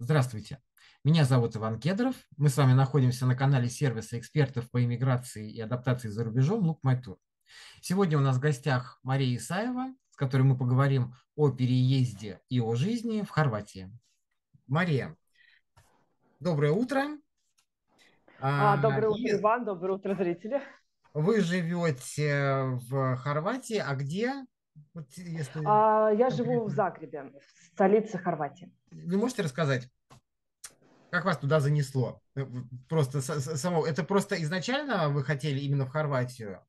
Здравствуйте. Меня зовут Иван Кедров. Мы с вами находимся на канале сервиса экспертов по иммиграции и адаптации за рубежом My Tour. Сегодня у нас в гостях Мария Исаева, с которой мы поговорим о переезде и о жизни в Хорватии. Мария, доброе утро. А, доброе утро, Иван, доброе утро, зрители. Вы живете в Хорватии, а где? Вот если... а, я живу в Загребе, в столице Хорватии. Вы можете рассказать, как вас туда занесло? Э, просто само, это просто изначально вы хотели именно в Хорватию?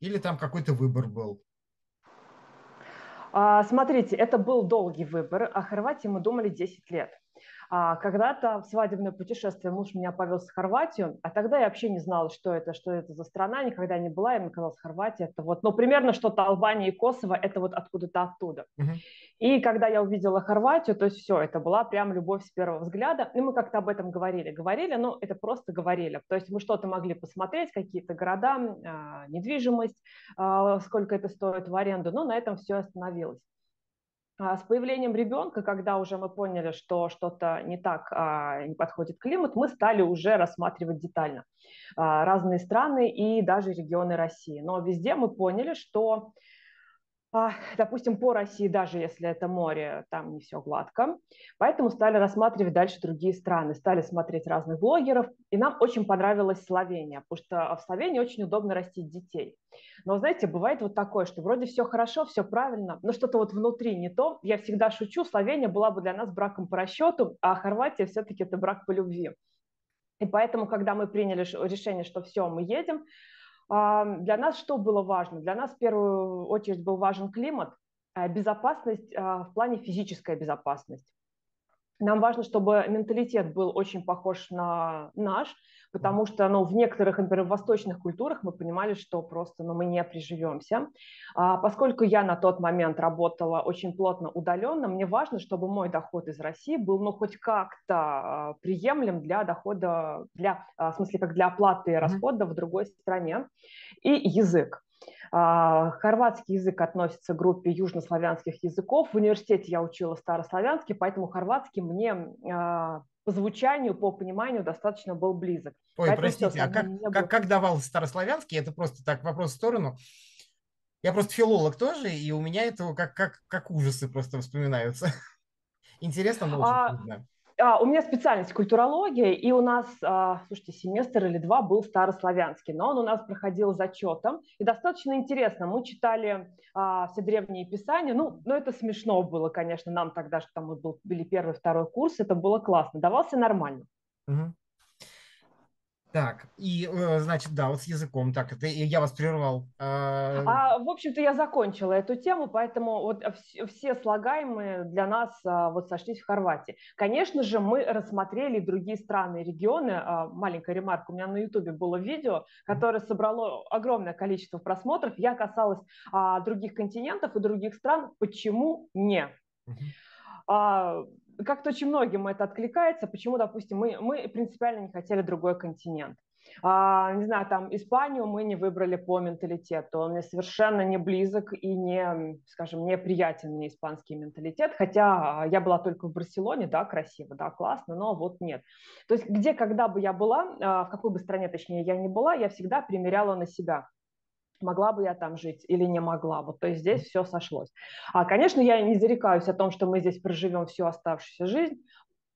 Или там какой-то выбор был? А, смотрите, это был долгий выбор. О Хорватии мы думали 10 лет. А когда-то в свадебное путешествие муж меня повез в Хорватию, а тогда я вообще не знала, что это, что это за страна, никогда не была, и мне казалось, Хорватия это вот, ну, примерно что-то Албания и Косово, это вот откуда-то оттуда. Uh-huh. И когда я увидела Хорватию, то есть все, это была прям любовь с первого взгляда, и мы как-то об этом говорили. Говорили, но это просто говорили. То есть мы что-то могли посмотреть, какие-то города, а, недвижимость, а, сколько это стоит в аренду, но на этом все остановилось. А с появлением ребенка, когда уже мы поняли, что что-то не так, а, не подходит климат, мы стали уже рассматривать детально а, разные страны и даже регионы России. Но везде мы поняли, что допустим, по России, даже если это море, там не все гладко. Поэтому стали рассматривать дальше другие страны, стали смотреть разных блогеров. И нам очень понравилась Словения, потому что в Словении очень удобно растить детей. Но, знаете, бывает вот такое, что вроде все хорошо, все правильно, но что-то вот внутри не то. Я всегда шучу, Словения была бы для нас браком по расчету, а Хорватия все-таки это брак по любви. И поэтому, когда мы приняли решение, что все, мы едем, для нас что было важно? Для нас в первую очередь был важен климат, э, безопасность а, в плане физическая безопасность. Нам важно, чтобы менталитет был очень похож на наш, потому что ну, в некоторых, например, восточных культурах мы понимали, что просто ну, мы не приживемся. А, поскольку я на тот момент работала очень плотно удаленно, мне важно, чтобы мой доход из России был ну, хоть как-то а, приемлем для дохода, для, а, в смысле, как для оплаты расходов в другой стране. И язык. А, хорватский язык относится к группе южнославянских языков. В университете я учила старославянский, поэтому хорватский мне по звучанию, по пониманию достаточно был близок. Ой, Поэтому простите, все, а как, было... как, как давал старославянский? Это просто так вопрос в сторону. Я просто филолог тоже, и у меня это как, как, как ужасы просто вспоминаются. Интересно, но очень а, трудно. А, у меня специальность культурология, и у нас, а, слушайте, семестр или два был старославянский, но он у нас проходил зачетом, и достаточно интересно. Мы читали а, все древние писания, ну, ну, это смешно было, конечно, нам тогда, что там мы был, были первый, второй курс, это было классно, давался нормально. Угу. Так, и, э, значит, да, вот с языком, так, это я вас прервал. А, а в общем-то, я закончила эту тему, поэтому вот все слагаемые для нас а, вот сошлись в Хорватии. Конечно же, мы рассмотрели другие страны и регионы. А, маленькая ремарка, у меня на Ютубе было видео, которое собрало огромное количество просмотров. Я касалась других континентов и других стран. Почему не? Как-то очень многим это откликается, почему, допустим, мы, мы принципиально не хотели другой континент. А, не знаю, там Испанию мы не выбрали по менталитету, он мне совершенно не близок и не, скажем, не приятен мне испанский менталитет, хотя я была только в Барселоне, да, красиво, да, классно, но вот нет. То есть где, когда бы я была, а, в какой бы стране, точнее, я не была, я всегда примеряла на себя могла бы я там жить или не могла. Вот, то есть здесь все сошлось. А, конечно, я не зарекаюсь о том, что мы здесь проживем всю оставшуюся жизнь.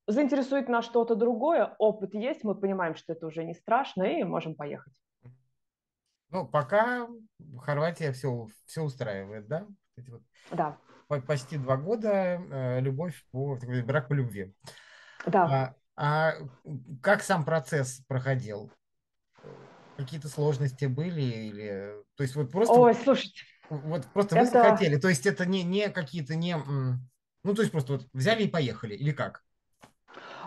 Заинтересует нас что-то другое, опыт есть, мы понимаем, что это уже не страшно, и можем поехать. Ну, пока Хорватия все, все устраивает, да? Эти вот да. Почти два года э, любовь по брак по любви. Да. А, а как сам процесс проходил? Какие-то сложности были или то есть вот просто ой слушайте вот просто это... вы захотели то есть это не не какие-то не ну то есть просто вот взяли и поехали или как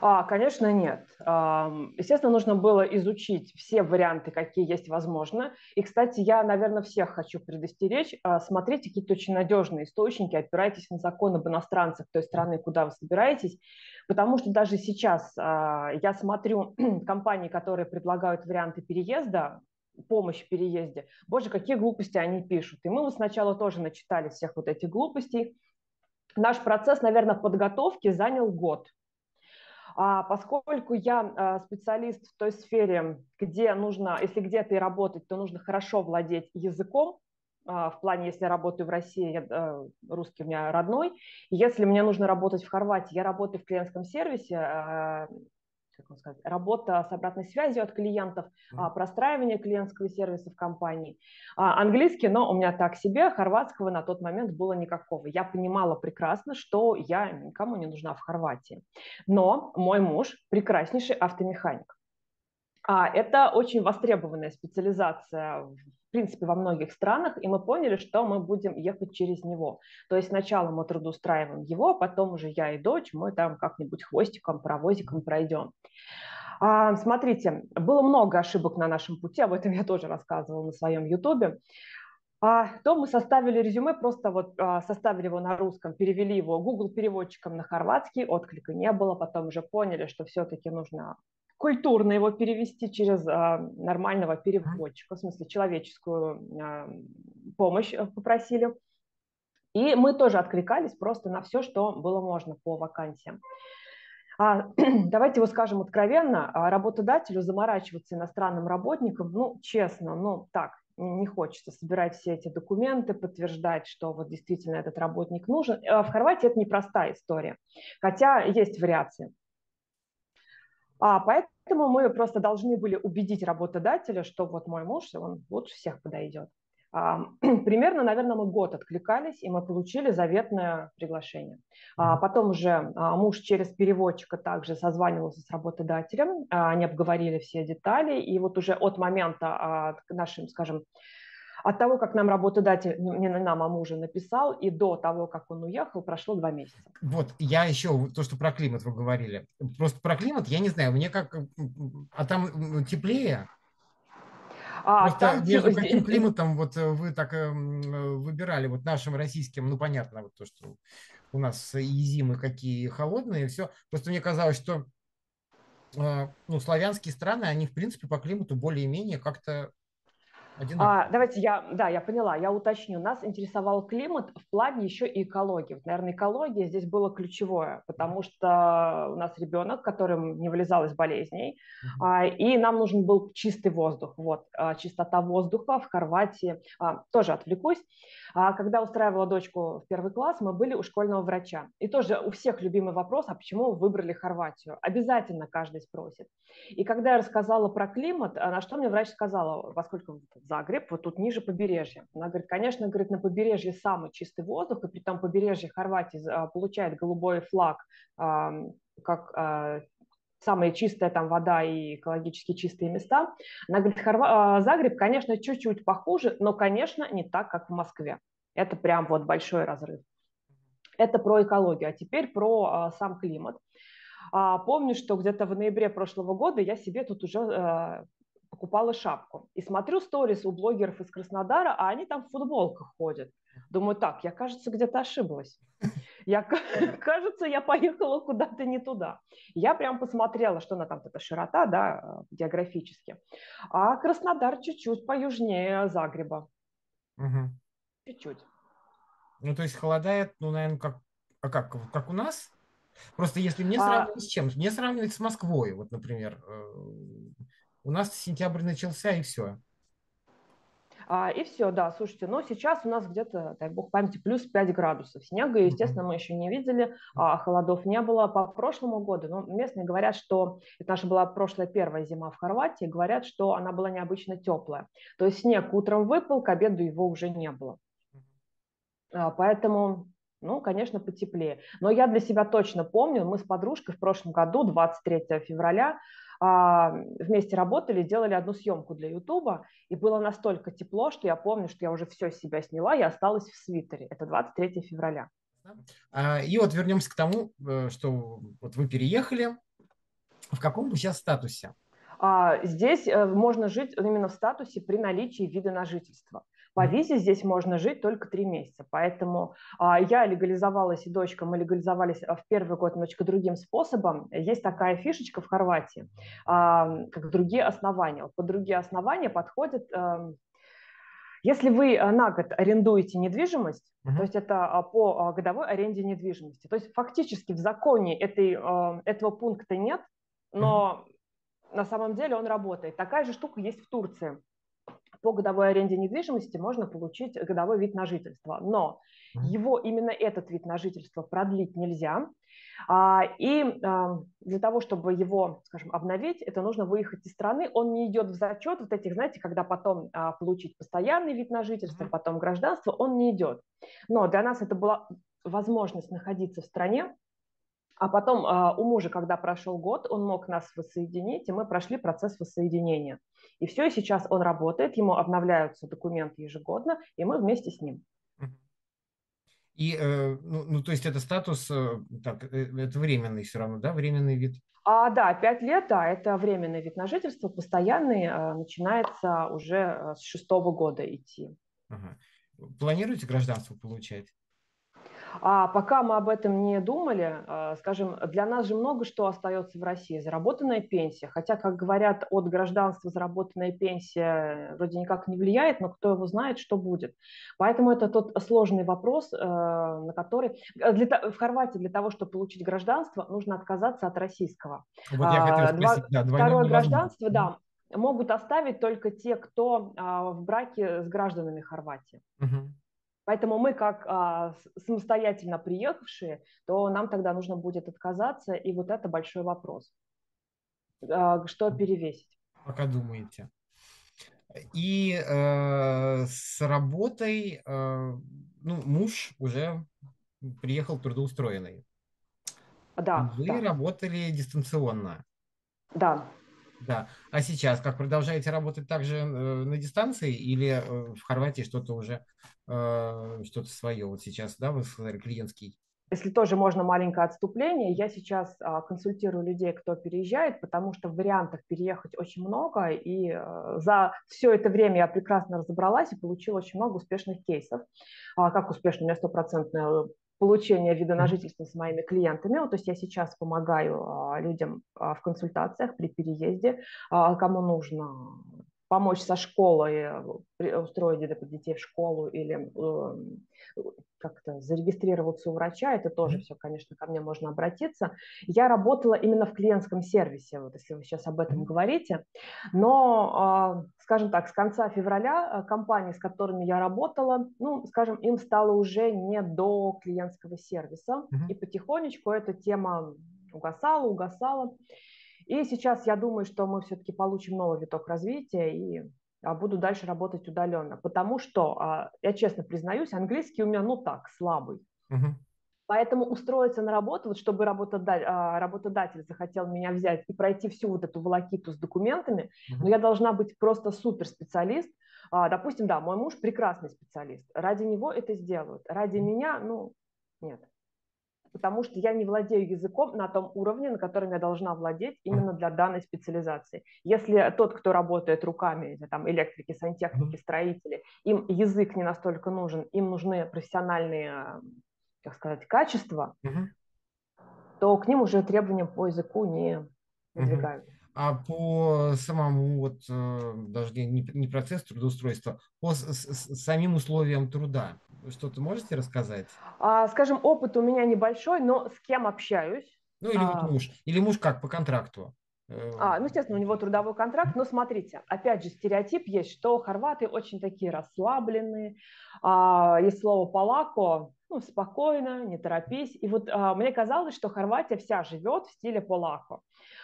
а, конечно, нет. Естественно, нужно было изучить все варианты, какие есть возможно. И, кстати, я, наверное, всех хочу предостеречь. А, смотрите какие-то очень надежные источники, опирайтесь на закон об иностранцах той страны, куда вы собираетесь. Потому что даже сейчас а, я смотрю компании, которые предлагают варианты переезда, помощь в переезде. Боже, какие глупости они пишут. И мы вот сначала тоже начитали всех вот этих глупостей. Наш процесс, наверное, подготовки занял год. А поскольку я а, специалист в той сфере, где нужно, если где-то и работать, то нужно хорошо владеть языком, а, в плане, если я работаю в России, я, э, русский у меня родной. Если мне нужно работать в Хорватии, я работаю в клиентском сервисе, а, как вам сказать, работа с обратной связью от клиентов, mm-hmm. простраивание клиентского сервиса в компании. Английский, но у меня так себе, хорватского на тот момент было никакого. Я понимала прекрасно, что я никому не нужна в Хорватии. Но мой муж прекраснейший автомеханик. А это очень востребованная специализация в принципе во многих странах, и мы поняли, что мы будем ехать через него. То есть сначала мы трудоустраиваем его, а потом уже я и дочь, мы там как-нибудь хвостиком, паровозиком пройдем. А, смотрите, было много ошибок на нашем пути, об этом я тоже рассказывала на своем ютубе. А, то мы составили резюме, просто вот а, составили его на русском, перевели его Google переводчиком на хорватский, отклика не было, потом уже поняли, что все-таки нужно культурно его перевести через а, нормального переводчика, в смысле человеческую а, помощь э, попросили. И мы тоже откликались просто на все, что было можно по вакансиям. А, давайте его скажем откровенно, а, работодателю заморачиваться иностранным работникам, ну, честно, ну, так, не хочется собирать все эти документы, подтверждать, что вот действительно этот работник нужен. А в Хорватии это непростая история, хотя есть вариации. А, поэтому мы просто должны были убедить работодателя, что вот мой муж, он лучше всех подойдет. А, примерно, наверное, мы год откликались, и мы получили заветное приглашение. А, потом уже а, муж через переводчика также созванивался с работодателем, а, они обговорили все детали, и вот уже от момента а, нашим, скажем, от того, как нам работодатель, не нам, а мужа написал, и до того, как он уехал, прошло два месяца. Вот, я еще, то, что про климат вы говорили. Просто про климат, я не знаю, мне как... А там теплее? А, Просто там, между каким климатом вот э, вы так э, выбирали, вот нашим российским, ну, понятно, вот то, что у нас и зимы какие холодные, и все. Просто мне казалось, что э, ну, славянские страны, они, в принципе, по климату более-менее как-то а, давайте я, да, я поняла, я уточню. Нас интересовал климат в плане еще и экологии. Вот, наверное, экология здесь было ключевое, потому что у нас ребенок, которым не вылезал из болезней, uh-huh. а, и нам нужен был чистый воздух. Вот, а, чистота воздуха в Хорватии, а, тоже отвлекусь. А, когда устраивала дочку в первый класс, мы были у школьного врача. И тоже у всех любимый вопрос, а почему вы выбрали Хорватию? Обязательно каждый спросит. И когда я рассказала про климат, а, на что мне врач сказала, поскольку Загреб, вот тут ниже побережья. Она говорит, конечно, говорит, на побережье самый чистый воздух, и при том побережье Хорватии а, получает голубой флаг как самая чистая там вода и экологически чистые места. Она говорит, Хорва... Загреб, конечно, чуть-чуть похуже, но, конечно, не так, как в Москве. Это прям вот большой разрыв. Это про экологию. А теперь про а, сам климат. А, помню, что где-то в ноябре прошлого года я себе тут уже а, покупала шапку. И смотрю сторис у блогеров из Краснодара, а они там в футболках ходят. Думаю, так, я, кажется, где-то ошиблась. Я, кажется, я поехала куда-то не туда. Я прям посмотрела, что она там, эта широта, да, географически. А Краснодар чуть-чуть поюжнее Загреба. Угу. Чуть-чуть. Ну, то есть холодает, ну, наверное, как, а как, как у нас? Просто если мне сравнивать а... с чем? Мне сравнивать с Москвой, вот, например. У нас сентябрь начался, и все. А, и все, да, слушайте, но сейчас у нас где-то, дай бог памяти, плюс 5 градусов снега, естественно, мы еще не видели, а, холодов не было по прошлому году, но местные говорят, что это наша была прошлая первая зима в Хорватии, говорят, что она была необычно теплая, то есть снег утром выпал, к обеду его уже не было. А, поэтому ну, конечно, потеплее. Но я для себя точно помню, мы с подружкой в прошлом году, 23 февраля, вместе работали, делали одну съемку для Ютуба, и было настолько тепло, что я помню, что я уже все себя сняла, я осталась в свитере. Это 23 февраля. А, и вот вернемся к тому, э, что вот вы переехали. В каком вы сейчас статусе? Здесь э, можно жить именно в статусе при наличии вида на жительство. По визе здесь можно жить только три месяца, поэтому а, я легализовалась, и дочка, мы легализовались а, в первый год немножечко другим способом. Есть такая фишечка в Хорватии, а, как другие основания. Вот под другие основания подходят а, Если вы на год арендуете недвижимость, uh-huh. то есть это по годовой аренде недвижимости, то есть фактически в законе этой, этого пункта нет, но uh-huh. на самом деле он работает. Такая же штука есть в Турции по годовой аренде недвижимости можно получить годовой вид на жительство. Но его именно этот вид на жительство продлить нельзя. А, и а, для того, чтобы его, скажем, обновить, это нужно выехать из страны. Он не идет в зачет вот этих, знаете, когда потом а, получить постоянный вид на жительство, потом гражданство, он не идет. Но для нас это была возможность находиться в стране, а потом у мужа, когда прошел год, он мог нас воссоединить, и мы прошли процесс воссоединения. И все, и сейчас он работает, ему обновляются документы ежегодно, и мы вместе с ним. И, э, ну, ну, то есть это статус, э, так, э, это временный все равно, да, временный вид? А, да, пять лет, да, это временный вид на жительство, постоянный, начинается уже с шестого года идти. Ага. Планируете гражданство получать? А пока мы об этом не думали, а, скажем, для нас же много что остается в России. Заработанная пенсия, хотя, как говорят, от гражданства заработанная пенсия вроде никак не влияет, но кто его знает, что будет. Поэтому это тот сложный вопрос, э, на который... Э, для, в Хорватии для того, чтобы получить гражданство, нужно отказаться от российского. Вот я хотел а, спросить, Два, да, второе гражданство, да, могут оставить только те, кто а, в браке с гражданами Хорватии. Угу. Поэтому мы, как а, самостоятельно приехавшие, то нам тогда нужно будет отказаться, и вот это большой вопрос. А, что перевесить? Пока думаете. И э, с работой, э, ну, муж уже приехал трудоустроенный. Да. Вы да. работали дистанционно. Да. Да. А сейчас как продолжаете работать также э, на дистанции или э, в Хорватии что-то уже э, что-то свое вот сейчас, да, вы сказали клиентский? Если тоже можно маленькое отступление, я сейчас а, консультирую людей, кто переезжает, потому что вариантов переехать очень много, и а, за все это время я прекрасно разобралась и получила очень много успешных кейсов. А, как успешно, у меня стопроцентная получения вида на жительство с моими клиентами. Вот, то есть я сейчас помогаю а, людям а, в консультациях при переезде, а, кому нужно помочь со школой, э, устроить детей в школу или эм, как-то зарегистрироваться у врача, это тоже все, конечно, ко мне можно обратиться. Я работала именно в клиентском сервисе, вот если вы сейчас об этом говорите, но, а, скажем так, с конца февраля э, компании, с которыми я работала, ну, скажем, им стало уже не до клиентского сервиса, и потихонечку эта тема угасала, угасала. И сейчас я думаю, что мы все-таки получим новый виток развития и а, буду дальше работать удаленно, потому что, а, я честно признаюсь, английский у меня, ну так, слабый. Угу. Поэтому устроиться на работу, вот чтобы работодатель, а, работодатель захотел меня взять и пройти всю вот эту волокиту с документами, uh но я должна быть просто суперспециалист. Допустим, да, мой муж прекрасный специалист, ради него это сделают, ради меня, ну, нет потому что я не владею языком на том уровне, на котором я должна владеть именно для данной специализации. Если тот, кто работает руками, там, электрики, сантехники, строители, им язык не настолько нужен, им нужны профессиональные, как сказать, качества, угу. то к ним уже требования по языку не выдвигаются. Угу. А по самому, вот э, даже не, не процесс трудоустройства, по с, с, самим условиям труда, что-то можете рассказать? А, скажем, опыт у меня небольшой, но с кем общаюсь? Ну или а... вот муж. Или муж как по контракту? Э, а, ну, естественно, у него трудовой контракт, но смотрите, опять же, стереотип есть, что хорваты очень такие расслабленные, а, есть слово «полако», ну, спокойно, не торопись. И вот а, мне казалось, что Хорватия вся живет в стиле полако.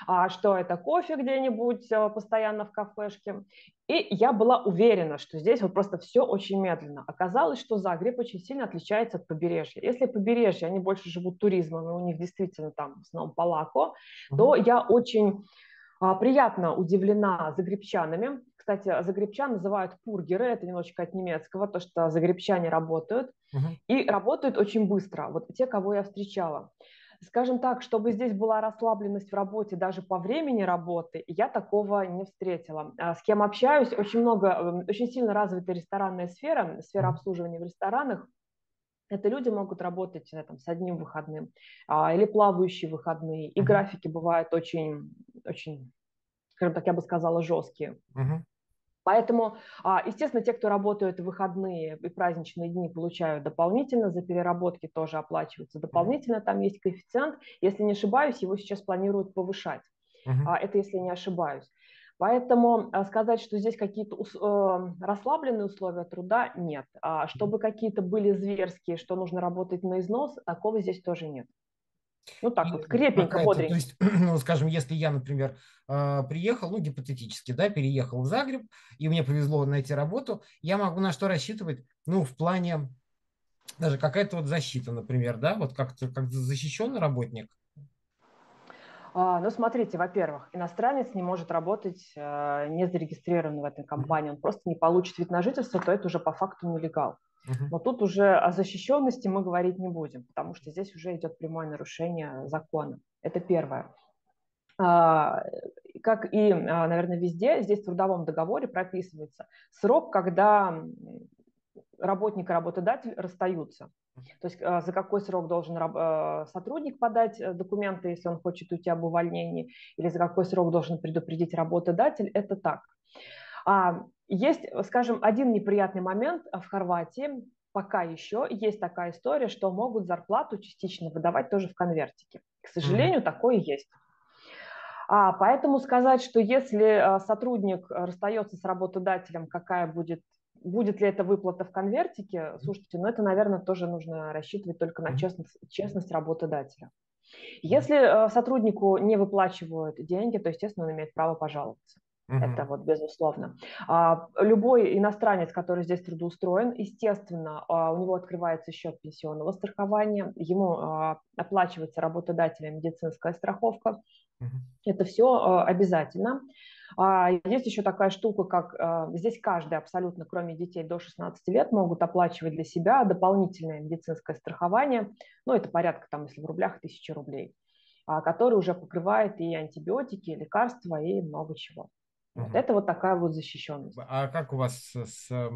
А, что это кофе где-нибудь а, постоянно в кафешке. И я была уверена, что здесь вот просто все очень медленно. Оказалось, что Загреб очень сильно отличается от побережья. Если побережье, они больше живут туризмом, и у них действительно там в основном полако, mm-hmm. то я очень а, приятно удивлена загребчанами. Кстати, загребчан называют пургеры, это немножечко от немецкого, то, что загребчане работают. Угу. И работают очень быстро, вот те, кого я встречала. Скажем так, чтобы здесь была расслабленность в работе даже по времени работы, я такого не встретила. А с кем общаюсь, очень много, эм, очень сильно развита ресторанная сфера, сфера обслуживания в ресторанах. Это люди могут работать там, с одним выходным а, или плавающие выходные. И графики бывают очень, очень, скажем так, я бы сказала, жесткие. Uh-huh. Поэтому, а, естественно, те, кто работают в выходные и праздничные дни, получают дополнительно, за переработки тоже оплачиваются дополнительно, там есть коэффициент. Если не ошибаюсь, его сейчас планируют повышать. Uh-huh. Это если не ошибаюсь. Поэтому а, сказать, что здесь какие-то э, расслабленные условия труда, нет. Чтобы какие-то были зверские, что нужно работать на износ, такого здесь тоже нет. Ну так и вот, крепенько, бодренько. То есть, ну, скажем, если я, например, а, приехал, ну, гипотетически, да, переехал в Загреб, и мне повезло найти работу, я могу на что рассчитывать, ну, в плане даже какая-то вот защита, например, да, вот как, как защищенный работник, а, ну, смотрите, во-первых, иностранец не может работать э, не зарегистрирован в этой компании, он просто не получит вид на жительство, то это уже по факту нелегал. Но тут уже о защищенности мы говорить не будем, потому что здесь уже идет прямое нарушение закона. Это первое. А, как и, а, наверное, везде, здесь в трудовом договоре прописывается срок, когда работник и работодатель расстаются. То есть а, за какой срок должен сотрудник подать э, документы, если он хочет уйти об увольнении, или за какой срок должен предупредить работодатель, это так. Есть, скажем, один неприятный момент в Хорватии, пока еще есть такая история, что могут зарплату частично выдавать тоже в конвертике. К сожалению, mm-hmm. такое есть. А, поэтому сказать, что если а, сотрудник расстается с работодателем, какая будет, будет ли это выплата в конвертике, слушайте, ну это, наверное, тоже нужно рассчитывать только на честность, честность работодателя. Если сотруднику не выплачивают деньги, то, естественно, он имеет право пожаловаться. Это вот безусловно. А, любой иностранец, который здесь трудоустроен, естественно, а, у него открывается счет пенсионного страхования, ему а, оплачивается работодателем медицинская страховка. Это все обязательно. Есть еще такая штука, как здесь каждый абсолютно, кроме детей до 16 лет, могут оплачивать для себя дополнительное медицинское страхование. Ну, это порядка, там, если в рублях, тысячи рублей, который уже покрывает и антибиотики, и лекарства, и много чего. Вот угу. это вот такая вот защищенность. А как у вас с, с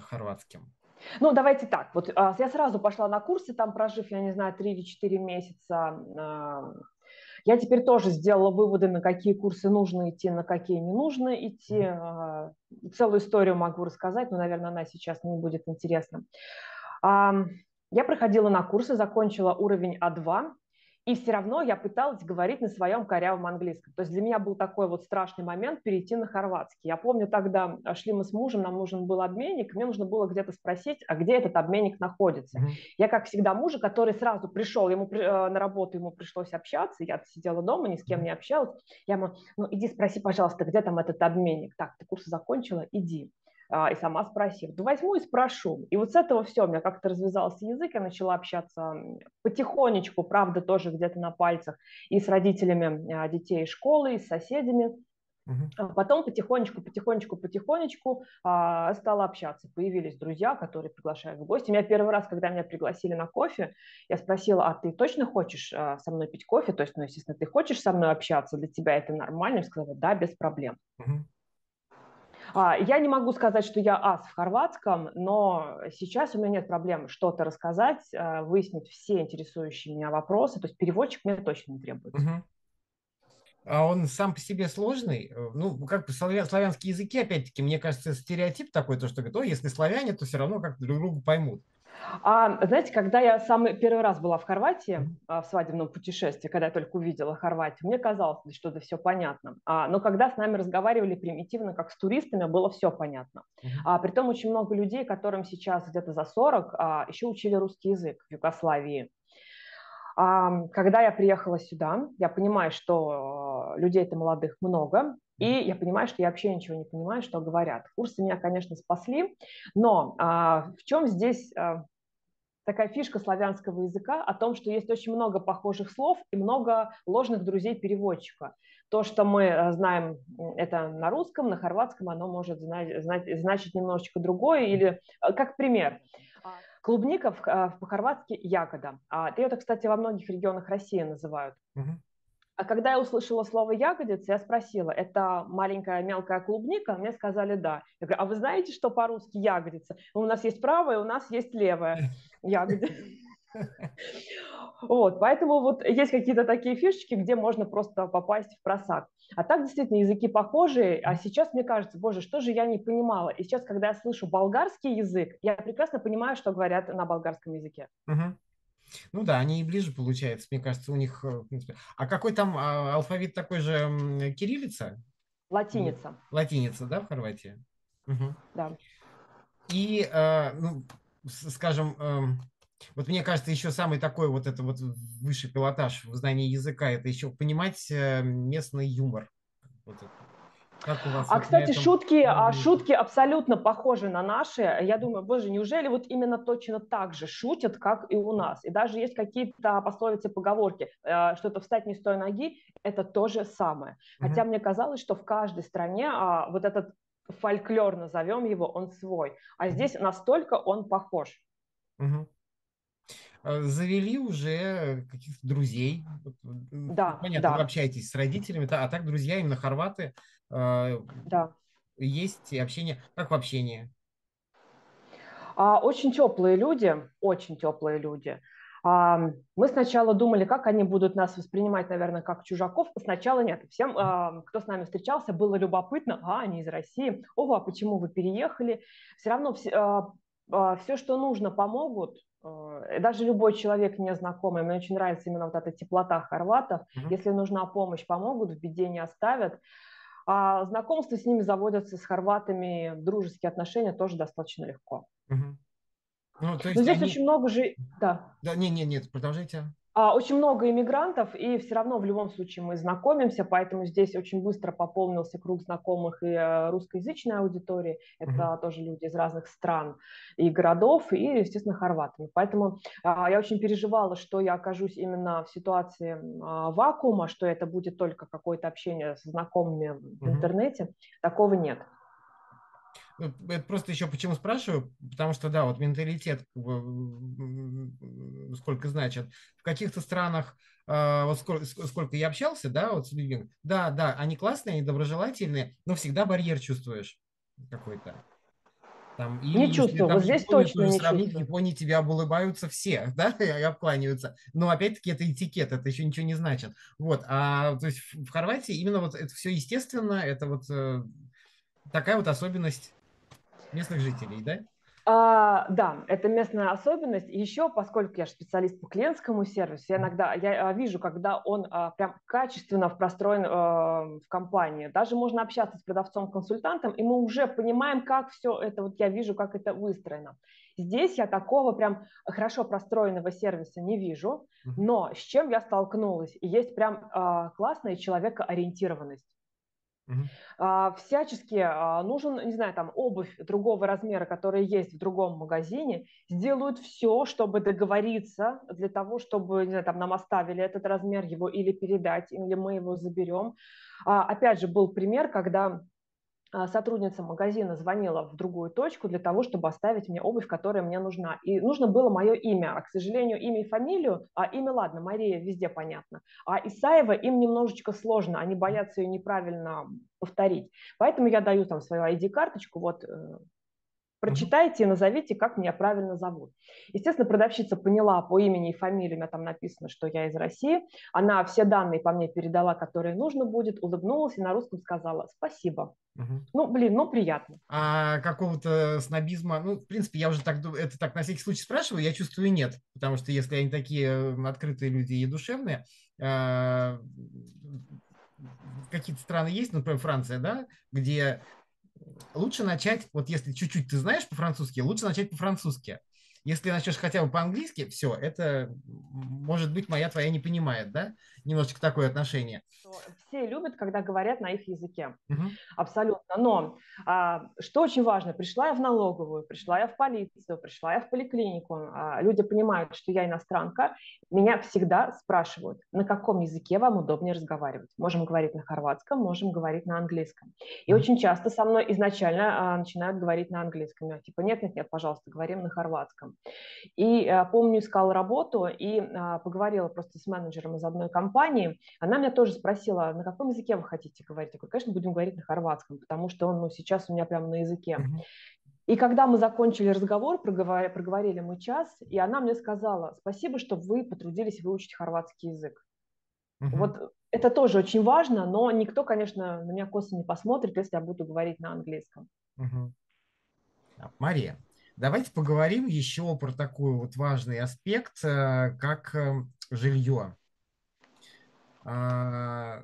хорватским? Ну, давайте так. Вот а, я сразу пошла на курсы, там прожив, я не знаю, 3 или 4 месяца. Я теперь тоже сделала выводы, на какие курсы нужно идти, на какие не нужно идти. А, целую историю могу рассказать, но, наверное, она сейчас не будет интересна. Я проходила на курсы, закончила уровень А2, и все равно я пыталась говорить на своем корявом английском. То есть для меня был такой вот страшный момент перейти на хорватский. Я помню, тогда шли мы с мужем, нам нужен был обменник, мне нужно было где-то спросить, а где этот обменник находится. Mm-hmm. Я, как всегда, мужа, который сразу пришел, ему э, на работу ему пришлось общаться, я сидела дома, ни с кем не общалась. Я ему, ну иди спроси, пожалуйста, где там этот обменник? Так, ты курсы закончила, иди. А, и сама спросила. Да возьму и спрошу. И вот с этого все, у меня как-то развязался язык, я начала общаться потихонечку, правда, тоже где-то на пальцах, и с родителями а, детей из школы, и с соседями. Uh-huh. Потом потихонечку, потихонечку, потихонечку а, стала общаться. Появились друзья, которые приглашают в гости. Меня первый раз, когда меня пригласили на кофе, я спросила, а ты точно хочешь а, со мной пить кофе? То есть, ну, естественно, ты хочешь со мной общаться, для тебя это нормально? Я сказала, да, без проблем. Uh-huh. А, я не могу сказать, что я ас в хорватском, но сейчас у меня нет проблем что-то рассказать, а, выяснить все интересующие меня вопросы. То есть переводчик мне точно не требуется. Угу. А он сам по себе сложный? Ну, как бы славянские языки, опять-таки, мне кажется, стереотип такой, то, что говорит, о, если славяне, то все равно как друг друга поймут. А, знаете, когда я самый первый раз была в Хорватии а, в свадебном путешествии, когда я только увидела Хорватию, мне казалось, что это все понятно. А, но когда с нами разговаривали примитивно, как с туристами, было все понятно. А, притом очень много людей, которым сейчас где-то за 40, а, еще учили русский язык в Югославии. А, когда я приехала сюда, я понимаю, что людей-то молодых много, и я понимаю, что я вообще ничего не понимаю, что говорят. Курсы меня, конечно, спасли, но а, в чем здесь а, такая фишка славянского языка о том, что есть очень много похожих слов и много ложных друзей переводчика. То, что мы э, знаем это на русском, на хорватском, оно может знать, знать, значить немножечко другое. Или, э, как пример, клубника э, по-хорватски ягода. А это, кстати, во многих регионах России называют. Угу. А когда я услышала слово ягодица, я спросила, это маленькая мелкая клубника? Мне сказали да. Я говорю, а вы знаете, что по-русски ягодица? У нас есть правая, у нас есть левая ягодица. Вот, поэтому вот есть какие-то такие фишечки, где можно просто попасть в просак. А так действительно языки похожие, а сейчас мне кажется, боже, что же я не понимала. И сейчас, когда я слышу болгарский язык, я прекрасно понимаю, что говорят на болгарском языке. Угу. Ну да, они и ближе получается, мне кажется, у них... Э, а какой там а, алфавит такой же кириллица? Латиница. Латиница, да, в Хорватии? Угу. Да. И, э, ну, скажем, эм, вот мне кажется, еще самый такой вот это вот высший пилотаж в знании языка, это еще понимать э, местный юмор. Вот это. Как у вас а, вот кстати, этом... шутки, а, шутки абсолютно похожи на наши. Я думаю, боже, неужели вот именно точно так же шутят, как и у нас? И даже есть какие-то пословицы, поговорки, э, что-то встать не с той ноги, это то же самое. Хотя мне казалось, что в каждой стране а, вот этот фольклор, назовем его, он свой. А здесь настолько он похож. Угу. Завели уже каких-то друзей. Да, Понятно, да. вы общаетесь с родителями, а так друзья именно хорваты. А, да. Есть общение. Как в общении? А, очень теплые люди, очень теплые люди. Мы сначала думали, как они будут нас воспринимать, наверное, как чужаков. Сначала нет. Всем, кто с нами встречался, было любопытно. А, они из России. Ого, а почему вы переехали? Все равно все, а, а, все что нужно, помогут. Даже любой человек незнакомый, мне очень нравится именно вот эта теплота хорватов. Mm-hmm. Если нужна помощь, помогут, в беде не оставят. А знакомства с ними заводятся с хорватами, дружеские отношения тоже достаточно легко. Mm-hmm. Ну, то есть Но здесь они... очень много же... Да. Да, нет, нет, нет, продолжайте. А, очень много иммигрантов, и все равно в любом случае мы знакомимся, поэтому здесь очень быстро пополнился круг знакомых и э, русскоязычной аудитории. Это uh-huh. тоже люди из разных стран и городов, и, естественно, хорватами. Поэтому а, я очень переживала, что я окажусь именно в ситуации а, вакуума, что это будет только какое-то общение с знакомыми в uh-huh. интернете. Такого нет. Ну, это просто еще почему спрашиваю, потому что, да, вот менталитет сколько значит. В каких-то странах, а, вот сколько, сколько я общался, да, вот с людьми, да, да, они классные, они доброжелательные, но всегда барьер чувствуешь какой-то. Там, или не чувствую, вот здесь точно не сравнить, чувствую. В Японии тебя улыбаются все, да, и обкланиваются. Но опять-таки это этикет, это еще ничего не значит. Вот, а то есть в Хорватии именно вот это все естественно, это вот э, такая вот особенность местных жителей, да? А, да, это местная особенность. Еще, поскольку я же специалист по клиентскому сервису, я иногда я а, вижу, когда он а, прям качественно простроен а, в компании. Даже можно общаться с продавцом-консультантом, и мы уже понимаем, как все это, вот я вижу, как это выстроено. Здесь я такого прям хорошо простроенного сервиса не вижу, но с чем я столкнулась? Есть прям а, классная человекоориентированность. Uh-huh. всячески а, нужен, не знаю, там обувь другого размера, которая есть в другом магазине, сделают все, чтобы договориться для того, чтобы, не знаю, там нам оставили этот размер его или передать, или мы его заберем. А, опять же, был пример, когда сотрудница магазина звонила в другую точку для того, чтобы оставить мне обувь, которая мне нужна. И нужно было мое имя. А, к сожалению, имя и фамилию, а имя, ладно, Мария везде понятно. А Исаева им немножечко сложно, они боятся ее неправильно повторить. Поэтому я даю там свою ID-карточку, вот э, Прочитайте и назовите, как меня правильно зовут. Естественно, продавщица поняла по имени и фамилии, у меня там написано, что я из России. Она все данные по мне передала, которые нужно будет, улыбнулась и на русском сказала «спасибо». Угу. Ну, блин, ну приятно. А какого-то снобизма, ну, в принципе, я уже так, это так на всякий случай спрашиваю, я чувствую нет, потому что если они такие открытые люди и душевные, а, какие-то страны есть, например, Франция, да, где лучше начать, вот если чуть-чуть ты знаешь по-французски, лучше начать по-французски. Если начнешь хотя бы по-английски, все, это, может быть, моя твоя не понимает, да? Немножечко такое отношение. Все любят, когда говорят на их языке. Угу. Абсолютно. Но а, что очень важно, пришла я в налоговую, пришла я в полицию, пришла я в поликлинику, а, люди понимают, что я иностранка, меня всегда спрашивают, на каком языке вам удобнее разговаривать. Можем говорить на хорватском, можем говорить на английском. И угу. очень часто со мной изначально а, начинают говорить на английском. Я типа, нет, нет, нет, пожалуйста, говорим на хорватском. И а, помню, искала работу и а, поговорила просто с менеджером из одной компании. Она меня тоже спросила, на каком языке вы хотите говорить? Я говорю, конечно, будем говорить на хорватском, потому что он ну, сейчас у меня прямо на языке. И когда мы закончили разговор, проговорили, проговорили мы час, и она мне сказала, спасибо, что вы потрудились выучить хорватский язык. Угу. Вот это тоже очень важно, но никто, конечно, на меня косо не посмотрит, если я буду говорить на английском. Угу. Мария, давайте поговорим еще про такой вот важный аспект, э, как э, жилье. А,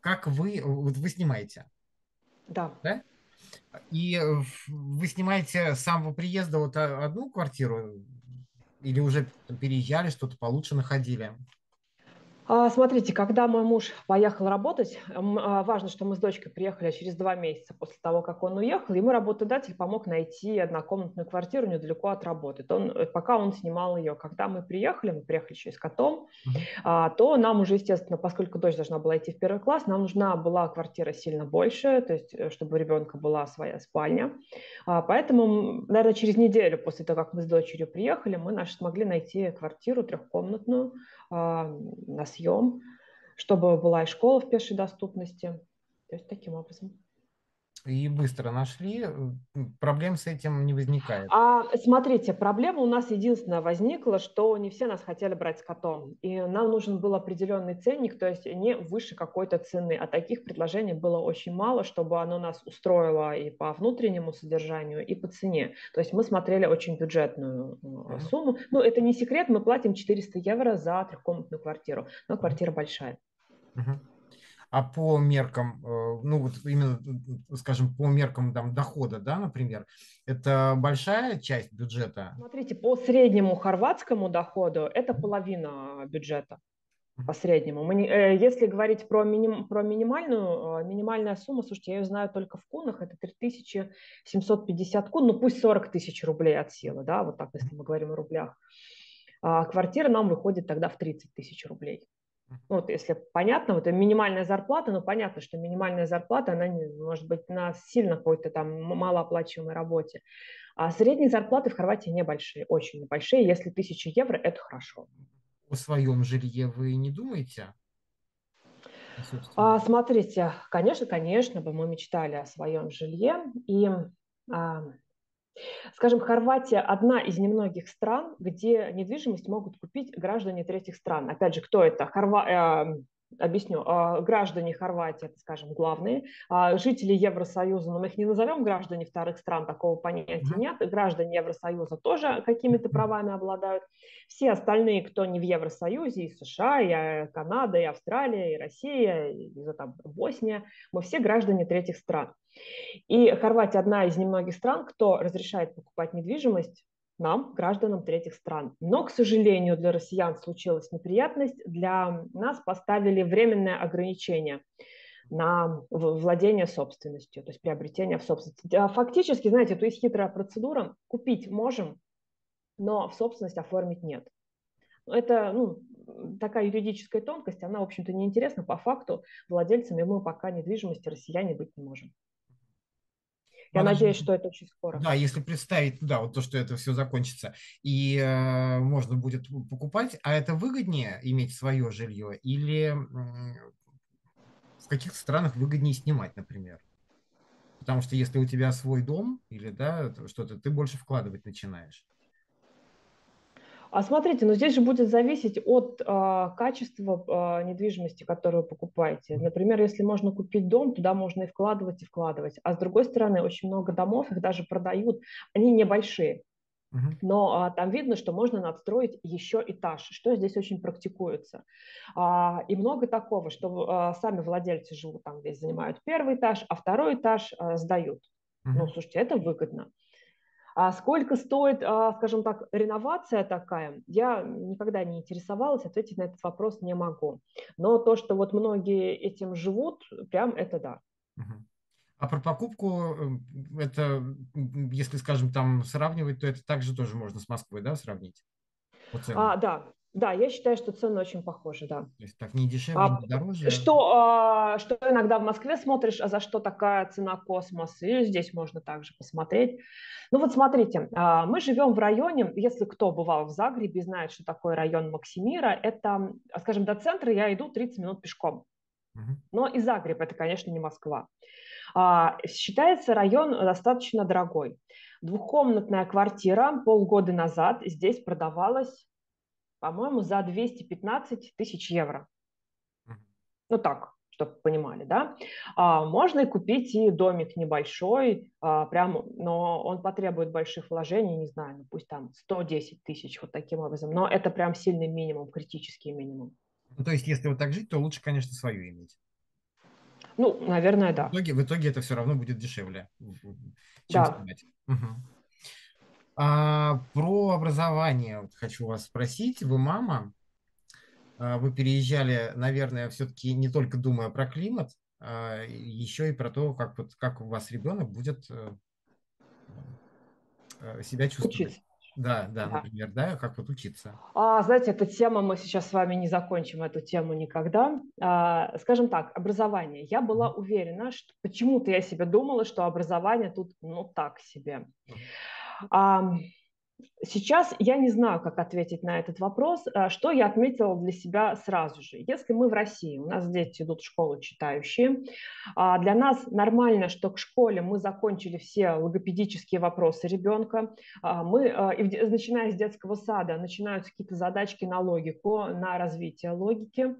как вы, вот вы снимаете? Да. да? И э, вы снимаете с самого приезда вот одну квартиру или уже переезжали, что-то получше находили? А, смотрите, когда мой муж поехал работать, а, важно, что мы с дочкой приехали через два месяца после того, как он уехал, ему работодатель помог найти однокомнатную квартиру недалеко от работы. Он, э, пока он снимал ее. Когда мы приехали, мы приехали еще и с котом, uh-huh. то нам уже, естественно, поскольку дочь должна была идти в первый класс, нам нужна была квартира сильно больше, то есть э, чтобы у ребенка была своя спальня. Поэтому, наверное, через неделю после того, как мы с дочерью приехали, мы наш, смогли найти квартиру трехкомнатную на съем, чтобы была и школа в пешей доступности. То есть таким образом и быстро нашли, проблем с этим не возникает. А смотрите, проблема у нас единственная возникла, что не все нас хотели брать с котом. И нам нужен был определенный ценник, то есть не выше какой-то цены. А таких предложений было очень мало, чтобы оно нас устроило и по внутреннему содержанию, и по цене. То есть мы смотрели очень бюджетную mm-hmm. сумму. Ну, это не секрет, мы платим 400 евро за трехкомнатную квартиру, но квартира большая. Mm-hmm а по меркам, э, ну вот именно, скажем, по меркам там дохода, да, например, это большая часть бюджета? Смотрите, по среднему хорватскому доходу это половина бюджета по среднему. Мы не, э, если говорить про, миним, про минимальную, э, минимальная сумма, слушайте, я ее знаю только в кунах, это 3750 кун, ну пусть 40 тысяч рублей от силы, да, вот так, если мы говорим о рублях. А квартира нам выходит тогда в 30 тысяч рублей. Ну, вот если понятно, вот минимальная зарплата, но понятно, что минимальная зарплата, она не, может быть на сильно какой-то там малооплачиваемой работе. А средние зарплаты в Хорватии небольшие, очень небольшие. Если тысяча евро, это хорошо. О своем жилье вы не думаете? А, смотрите, конечно, конечно, бы мы мечтали о своем жилье. И а, Скажем, Хорватия одна из немногих стран, где недвижимость могут купить граждане третьих стран. Опять же, кто это? Хорва... Объясню, а, граждане Хорватии, это, скажем, главные, а, жители Евросоюза, но мы их не назовем граждане вторых стран, такого понятия нет, граждане Евросоюза тоже какими-то правами обладают. Все остальные, кто не в Евросоюзе, и США, и Канада, и Австралия, и Россия, и там, Босния, мы все граждане третьих стран. И Хорватия одна из немногих стран, кто разрешает покупать недвижимость нам, гражданам третьих стран. Но, к сожалению, для россиян случилась неприятность. Для нас поставили временное ограничение на владение собственностью, то есть приобретение в собственности. А фактически, знаете, то есть хитрая процедура. Купить можем, но в собственность оформить нет. Это ну, такая юридическая тонкость, она, в общем-то, неинтересна. По факту владельцами мы пока недвижимости россияне быть не можем. Я надеюсь, что это очень скоро. Да, если представить, да, вот то, что это все закончится, и э, можно будет покупать, а это выгоднее иметь свое жилье или э, в каких-то странах выгоднее снимать, например? Потому что если у тебя свой дом или да, что-то, ты больше вкладывать начинаешь. А смотрите, но здесь же будет зависеть от э, качества э, недвижимости, которую вы покупаете. Например, если можно купить дом, туда можно и вкладывать, и вкладывать. А с другой стороны, очень много домов, их даже продают, они небольшие. Но а, там видно, что можно надстроить еще этаж, что здесь очень практикуется. А, и много такого, что а, сами владельцы живут там, здесь занимают первый этаж, а второй этаж а, сдают. Uh-huh. Ну, слушайте, это выгодно. А сколько стоит, а, скажем так, реновация такая, я никогда не интересовалась, ответить на этот вопрос не могу. Но то, что вот многие этим живут, прям это да. А про покупку, эм, это, если, скажем, там сравнивать, то это также тоже можно с Москвой, да, сравнить? А, да, да, я считаю, что цены очень похожи, да. То есть так не дешевле, а, не дороже? Что, а, что иногда в Москве смотришь, а за что такая цена космос, и здесь можно также посмотреть. Ну вот смотрите, а, мы живем в районе, если кто бывал в Загребе, знает, что такое район Максимира, это, скажем, до центра я иду 30 минут пешком. Но и Загреб, это, конечно, не Москва. А, считается район достаточно дорогой. Двухкомнатная квартира полгода назад здесь продавалась, по-моему, за 215 тысяч евро. Ну так, чтобы понимали, да. А, можно и купить и домик небольшой, а, прям, но он потребует больших вложений, не знаю, ну пусть там 110 тысяч, вот таким образом. Но это прям сильный минимум, критический минимум. Ну, то есть, если вот так жить, то лучше, конечно, свою иметь. Ну, наверное, да. В итоге, в итоге это все равно будет дешевле, чем да. снимать. Угу. А, про образование вот хочу вас спросить. Вы мама, а, вы переезжали, наверное, все-таки не только думая про климат, а еще и про то, как, вот, как у вас ребенок будет э, э, себя чувствовать. Учиться. Да, да, да, например, да, как вот учиться. А, знаете, эта тема, мы сейчас с вами не закончим эту тему никогда. А, скажем так, образование. Я была уверена, что почему-то я себе думала, что образование тут, ну, так себе. Сейчас я не знаю, как ответить на этот вопрос. А, что я отметила для себя сразу же? Если мы в России, у нас дети идут в школу читающие, а, для нас нормально, что к школе мы закончили все логопедические вопросы ребенка. А, мы, начиная с детского сада, начинаются какие-то задачки на логику, на развитие логики,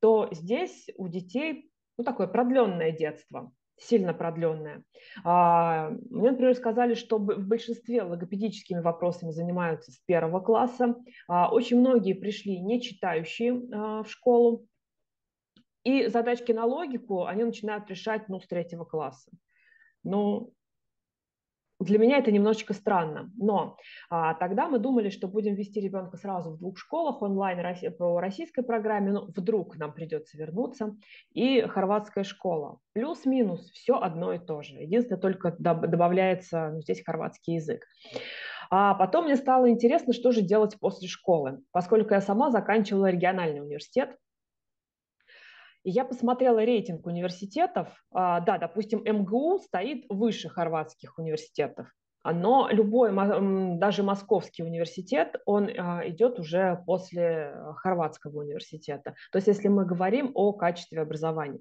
то здесь у детей ну, такое продленное детство сильно продленная. А, мне, например, сказали, что в большинстве логопедическими вопросами занимаются с первого класса. А, очень многие пришли не читающие а, в школу. И задачки на логику они начинают решать ну, с третьего класса. Ну, для меня это немножечко странно, но а, тогда мы думали, что будем вести ребенка сразу в двух школах онлайн по российской программе, но вдруг нам придется вернуться, и хорватская школа. Плюс-минус все одно и то же. Единственное, только добавляется ну, здесь хорватский язык. А потом мне стало интересно, что же делать после школы, поскольку я сама заканчивала региональный университет, и я посмотрела рейтинг университетов. А, да, допустим, МГУ стоит выше хорватских университетов. Но любой, даже московский университет, он а, идет уже после хорватского университета. То есть если мы говорим о качестве образования.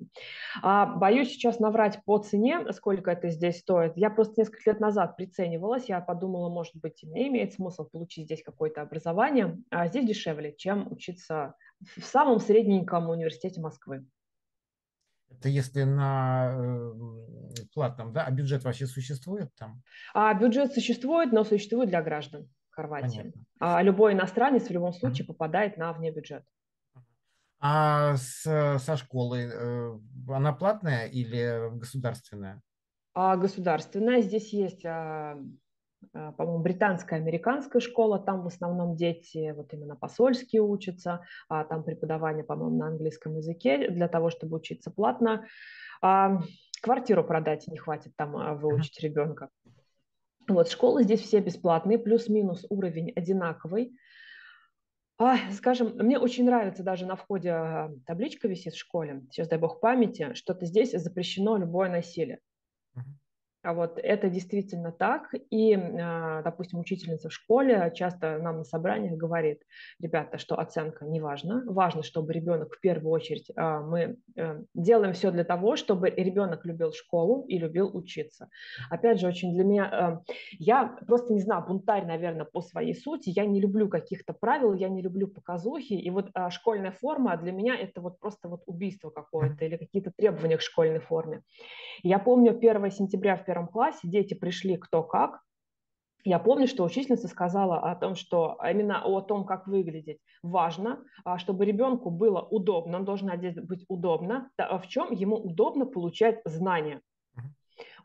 А, боюсь сейчас наврать по цене, сколько это здесь стоит. Я просто несколько лет назад приценивалась, я подумала, может быть, мне имеет смысл получить здесь какое-то образование, а здесь дешевле, чем учиться в самом средненьком университете Москвы. Это если на э, платном, да? А бюджет вообще существует там? А бюджет существует, но существует для граждан Хорватии. Понятно. А любой иностранец в любом случае mm попадает на вне бюджет. А с, со школы э, она платная или государственная? А государственная. Здесь есть а, по-моему, британская, американская школа, там в основном дети вот именно посольские учатся, а там преподавание, по-моему, на английском языке для того, чтобы учиться платно. А, квартиру продать не хватит там а, выучить ребенка. Вот школы здесь все бесплатные, плюс-минус уровень одинаковый. А, скажем, мне очень нравится даже на входе табличка висит в школе, сейчас дай бог памяти, что-то здесь запрещено любое насилие. А вот это действительно так. И, а, допустим, учительница в школе часто нам на собраниях говорит, ребята, что оценка не важна. Важно, чтобы ребенок в первую очередь, а, мы э, делаем все для того, чтобы ребенок любил школу и любил учиться. Опять же, очень для меня, э, я просто не знаю, бунтарь, наверное, по своей сути, я не люблю каких-то правил, я не люблю показухи. И вот школьная форма для меня это вот просто вот убийство какое-то или какие-то требования к школьной форме. Я помню 1 сентября в первом классе дети пришли кто как, я помню, что учительница сказала о том, что именно о том, как выглядеть, важно, а, чтобы ребенку было удобно, он должен одеть быть удобно, в чем ему удобно получать знания.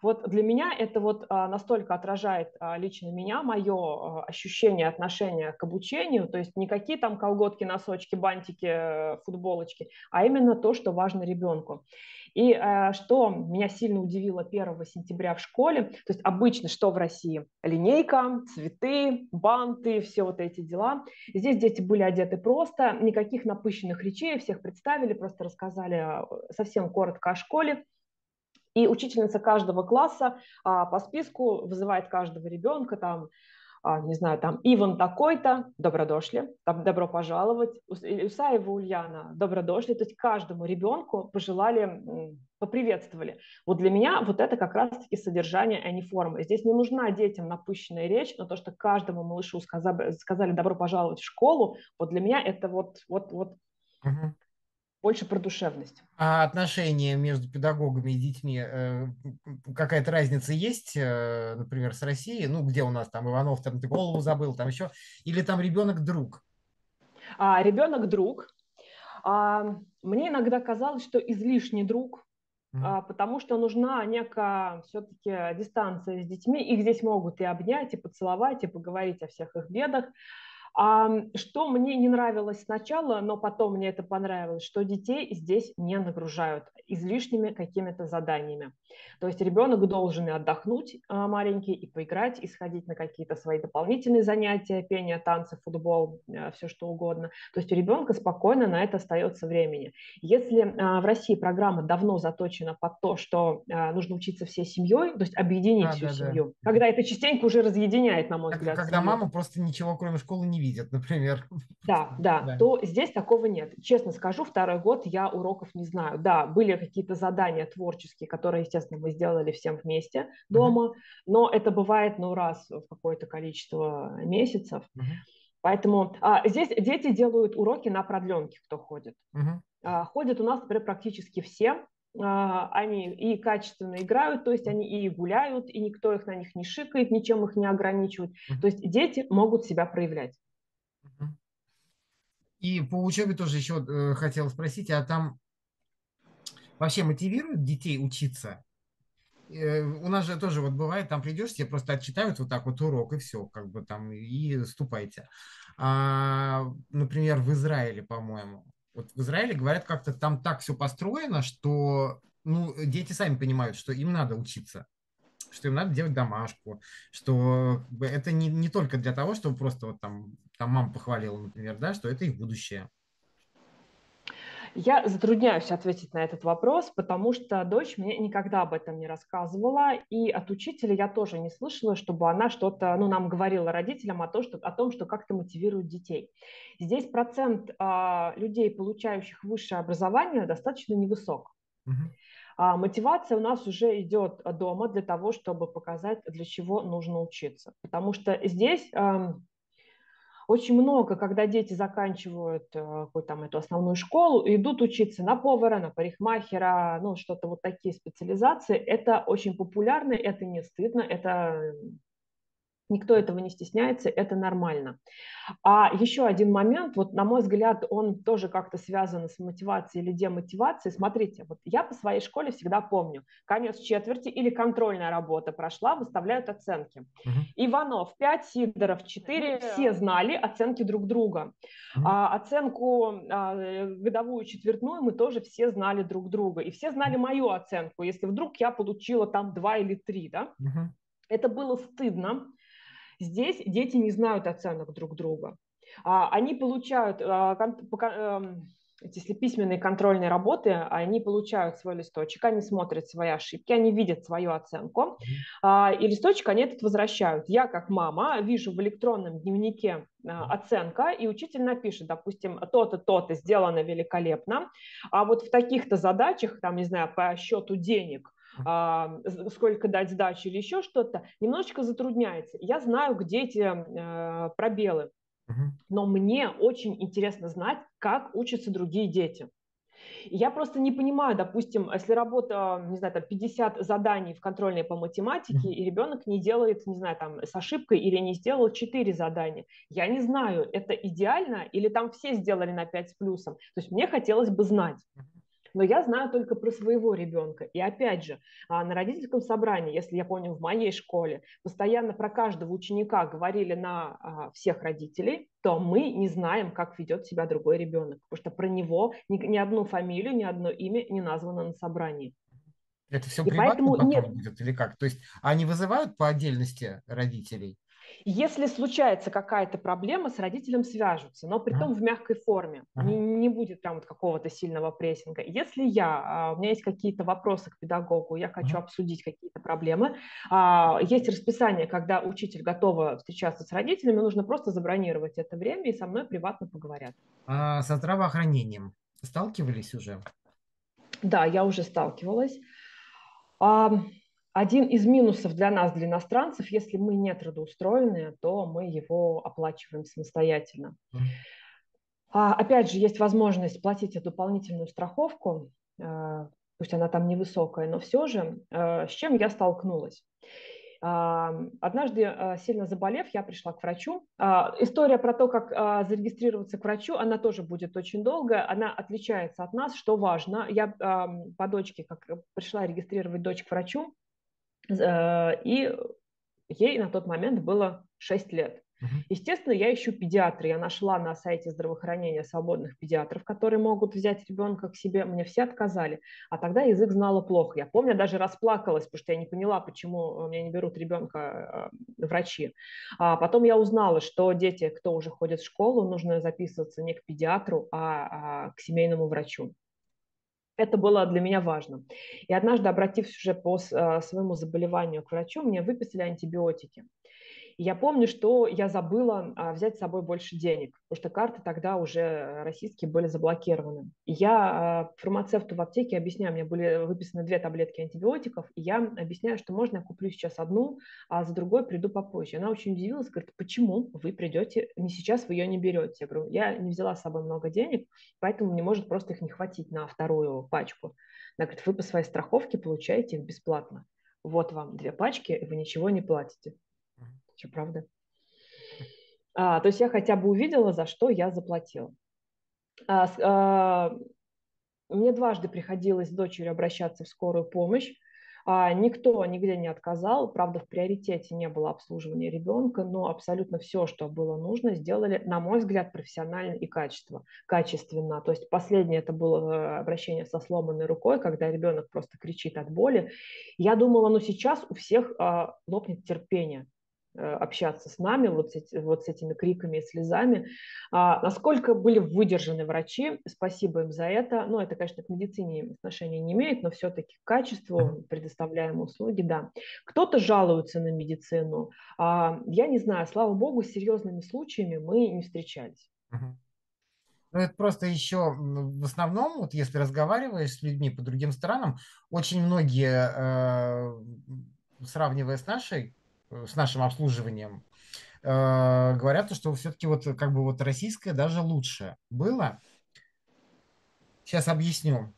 Вот для меня это вот а, настолько отражает а, лично меня, мое а, ощущение, отношение к обучению, то есть никакие там колготки, носочки, бантики, футболочки, а именно то, что важно ребенку. И что меня сильно удивило 1 сентября в школе, то есть обычно что в России? Линейка, цветы, банты, все вот эти дела. Здесь дети были одеты просто, никаких напыщенных речей, всех представили, просто рассказали совсем коротко о школе. И учительница каждого класса а, по списку вызывает каждого ребенка, там, не знаю, там, Иван такой-то, добро дошли, там, добро пожаловать, Усаева Ульяна, добро дошли, то есть каждому ребенку пожелали, поприветствовали. Вот для меня вот это как раз-таки содержание, а не форма. Здесь не нужна детям напыщенная речь, но то, что каждому малышу сказали, сказали добро пожаловать в школу, вот для меня это вот, вот, вот больше про душевность. А отношения между педагогами и детьми, э, какая-то разница есть, э, например, с Россией? Ну, где у нас там Иванов, там ты голову забыл, там еще, или там ребенок друг? А, ребенок друг. А, мне иногда казалось, что излишний друг, mm-hmm. потому что нужна некая все-таки дистанция с детьми. Их здесь могут и обнять, и поцеловать, и поговорить о всех их бедах. А, что мне не нравилось сначала, но потом мне это понравилось, что детей здесь не нагружают излишними какими-то заданиями. То есть ребенок должен и отдохнуть а, маленький, и поиграть, и сходить на какие-то свои дополнительные занятия, пение, танцы, футбол, а, все что угодно. То есть у ребенка спокойно на это остается времени. Если в России программа давно заточена под то, что нужно учиться всей семьей, то есть объединить а, всю да, семью, да. когда это частенько уже разъединяет, на мой взгляд. Когда семью. мама просто ничего кроме школы не видят, например. Да, да, да, то здесь такого нет. Честно скажу, второй год я уроков не знаю. Да, были какие-то задания творческие, которые, естественно, мы сделали всем вместе дома, uh-huh. но это бывает, ну, раз в какое-то количество месяцев. Uh-huh. Поэтому а, здесь дети делают уроки на продленке, кто ходит. Uh-huh. А, ходят у нас, например, практически все. А, они и качественно играют, то есть они и гуляют, и никто их на них не шикает, ничем их не ограничивает. То есть дети могут себя проявлять. И по учебе тоже еще э, хотел спросить, а там вообще мотивируют детей учиться? Э, у нас же тоже вот бывает, там придешь, тебе просто отчитают вот так вот урок, и все, как бы там, и ступайте. А, например, в Израиле, по-моему, вот в Израиле говорят, как-то там так все построено, что ну, дети сами понимают, что им надо учиться что им надо делать домашку, что это не, не только для того, чтобы просто вот там, там мама похвалила, например, да, что это их будущее. Я затрудняюсь ответить на этот вопрос, потому что дочь мне никогда об этом не рассказывала, и от учителя я тоже не слышала, чтобы она что-то, ну, нам говорила родителям о, том, что, о том, что как-то мотивирует детей. Здесь процент а, людей, получающих высшее образование, достаточно невысок. Угу. А мотивация у нас уже идет дома для того, чтобы показать, для чего нужно учиться. Потому что здесь очень много, когда дети заканчивают э, какую там эту основную школу, идут учиться на повара, на парикмахера, ну что-то вот такие специализации, это очень популярно, это не стыдно, это Никто этого не стесняется, это нормально. А еще один момент, вот на мой взгляд, он тоже как-то связан с мотивацией или демотивацией. Смотрите, вот я по своей школе всегда помню, конец четверти или контрольная работа прошла, выставляют оценки. Угу. Иванов 5, Сидоров 4, ну, все знали оценки друг друга. Угу. А, оценку а, годовую четвертную мы тоже все знали друг друга. И все знали мою оценку, если вдруг я получила там 2 или 3, да? Угу. Это было стыдно, Здесь дети не знают оценок друг друга. А, они получают, а, эм, если письменные контрольные работы, они получают свой листочек, они смотрят свои ошибки, они видят свою оценку, а, и листочек они этот возвращают. Я, как мама, вижу в электронном дневнике оценка, и учитель напишет, допустим, то-то, то-то сделано великолепно, а вот в таких-то задачах, там, не знаю, по счету денег – сколько дать сдачи или еще что-то, немножечко затрудняется. Я знаю, где эти э, пробелы, но мне очень интересно знать, как учатся другие дети. Я просто не понимаю, допустим, если работа, не знаю, там 50 заданий в контрольной по математике, и ребенок не делает, не знаю, там с ошибкой или не сделал 4 задания. Я не знаю, это идеально или там все сделали на 5 с плюсом. То есть мне хотелось бы знать но я знаю только про своего ребенка. И опять же, а, на родительском собрании, если я помню, в моей школе, постоянно про каждого ученика говорили на а, всех родителей, то мы не знаем, как ведет себя другой ребенок, потому что про него ни, ни одну фамилию, ни одно имя не названо на собрании. Это все и поэтому нет... будет или как? То есть они вызывают по отдельности родителей? Если случается какая-то проблема, с родителем свяжутся, но при том в мягкой форме. Не, не будет прям вот какого-то сильного прессинга. Если я, а, у меня есть какие-то вопросы к педагогу, я хочу обсудить какие-то проблемы, а, есть расписание, когда учитель готова встречаться с родителями, нужно просто забронировать это время и со мной приватно поговорят. А со здравоохранением сталкивались уже? Да, я уже сталкивалась. Один из минусов для нас, для иностранцев, если мы не трудоустроены, то мы его оплачиваем самостоятельно. А, опять же, есть возможность платить эту дополнительную страховку, э, пусть она там невысокая, но все же, э, с чем я столкнулась. Однажды, э, сильно заболев, я пришла к врачу. А, история про то, как а, зарегистрироваться к врачу, она тоже будет очень долгая. Она отличается от нас, что важно. Я по дочке, как пришла регистрировать дочь к врачу, и ей на тот момент было 6 лет. Естественно, я ищу педиатра. Я нашла на сайте здравоохранения свободных педиатров, которые могут взять ребенка к себе. Мне все отказали. А тогда язык знала плохо. Я помню, даже расплакалась, потому что я не поняла, почему меня не берут ребенка э, врачи. А потом я узнала, что дети, кто уже ходит в школу, нужно записываться не к педиатру, а, а к семейному врачу. Это было для меня важно. И однажды, обратившись уже по а, своему заболеванию к врачу, мне выписали антибиотики. Я помню, что я забыла а, взять с собой больше денег, потому что карты тогда уже российские были заблокированы. Я а, фармацевту в аптеке объясняю, мне были выписаны две таблетки антибиотиков, и я объясняю, что можно я куплю сейчас одну, а за другой приду попозже. Она очень удивилась, говорит, почему вы придете, не сейчас вы ее не берете? Я говорю, я не взяла с собой много денег, поэтому мне может просто их не хватить на вторую пачку. Она говорит, вы по своей страховке получаете их бесплатно. Вот вам две пачки, и вы ничего не платите. Что, правда? А, то есть я хотя бы увидела, за что я заплатила. А, а, мне дважды приходилось с дочерью обращаться в скорую помощь. А, никто нигде не отказал. Правда, в приоритете не было обслуживания ребенка, но абсолютно все, что было нужно, сделали, на мой взгляд, профессионально и качество, качественно. То есть последнее это было э, обращение со сломанной рукой, когда ребенок просто кричит от боли. Я думала, ну сейчас у всех а, лопнет терпение общаться с нами вот с, эти, вот с этими криками и слезами. А, насколько были выдержаны врачи, спасибо им за это. Ну, это, конечно, к медицине отношения не имеет, но все-таки к качеству предоставляемой услуги, да. Кто-то жалуется на медицину. А, я не знаю, слава богу, с серьезными случаями мы не встречались. Ну, это просто еще в основном, вот если разговариваешь с людьми по другим странам, очень многие, э, сравнивая с нашей Э, с нашим обслуживанием, э, говорят, что все-таки вот как бы вот российское даже лучше было. Сейчас объясню.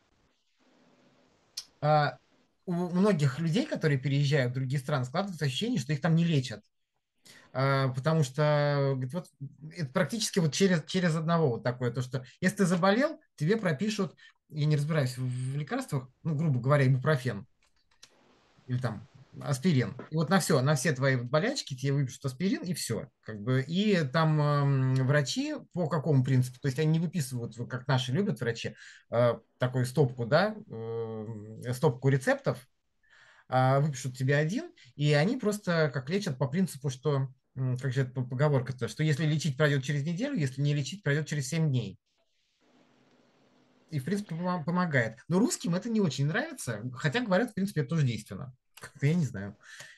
А, у многих людей, которые переезжают в другие страны, складывается ощущение, что их там не лечат. А, потому что вот, это практически вот через, через одного вот такое, то что если ты заболел, тебе пропишут, я не разбираюсь в лекарствах, ну, грубо говоря, ибупрофен или там аспирин. И вот на все, на все твои болячки тебе выпишут аспирин, и все. Как бы. И там э, врачи по какому принципу? То есть они не выписывают, как наши любят врачи, э, такую стопку, да, э, стопку рецептов, э, выпишут тебе один, и они просто как лечат по принципу, что, как же это поговорка-то, что если лечить пройдет через неделю, если не лечить пройдет через 7 дней и, в принципе, помогает. Но русским это не очень нравится, хотя говорят, в принципе, это тоже действенно я не знаю,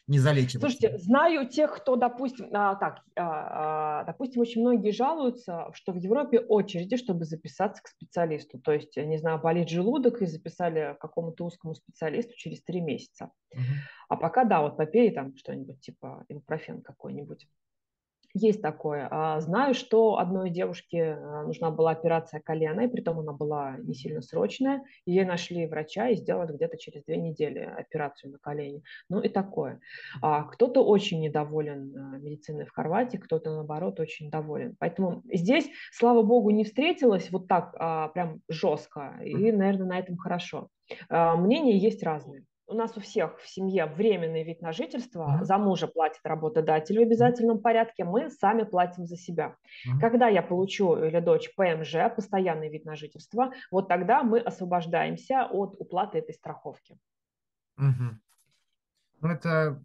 не залечивать. Слушайте, знаю тех, кто, допустим, а, так, а, а, допустим, очень многие жалуются, что в Европе очереди, чтобы записаться к специалисту. То есть, не знаю, болит желудок и записали к какому-то узкому специалисту через три месяца. Угу. А пока, да, вот попей там что-нибудь типа ибупрофен какой-нибудь. Есть такое. А, знаю, что одной девушке а, нужна была операция колена, и притом она была не сильно срочная. Ей нашли врача и сделали где-то через две недели операцию на колене. Ну и такое. А кто-то очень недоволен медициной в Хорватии, кто-то, наоборот, очень доволен. Поэтому здесь, слава богу, не встретилась вот так прям жестко, и, наверное, на этом хорошо. Мнения есть разные у нас у всех в семье временный вид на жительство, mm-hmm. за мужа платит работодатель в обязательном порядке, мы сами платим за себя. Mm-hmm. Когда я получу или дочь ПМЖ, постоянный вид на жительство, вот тогда мы освобождаемся от уплаты этой страховки. Mm-hmm. Ну, это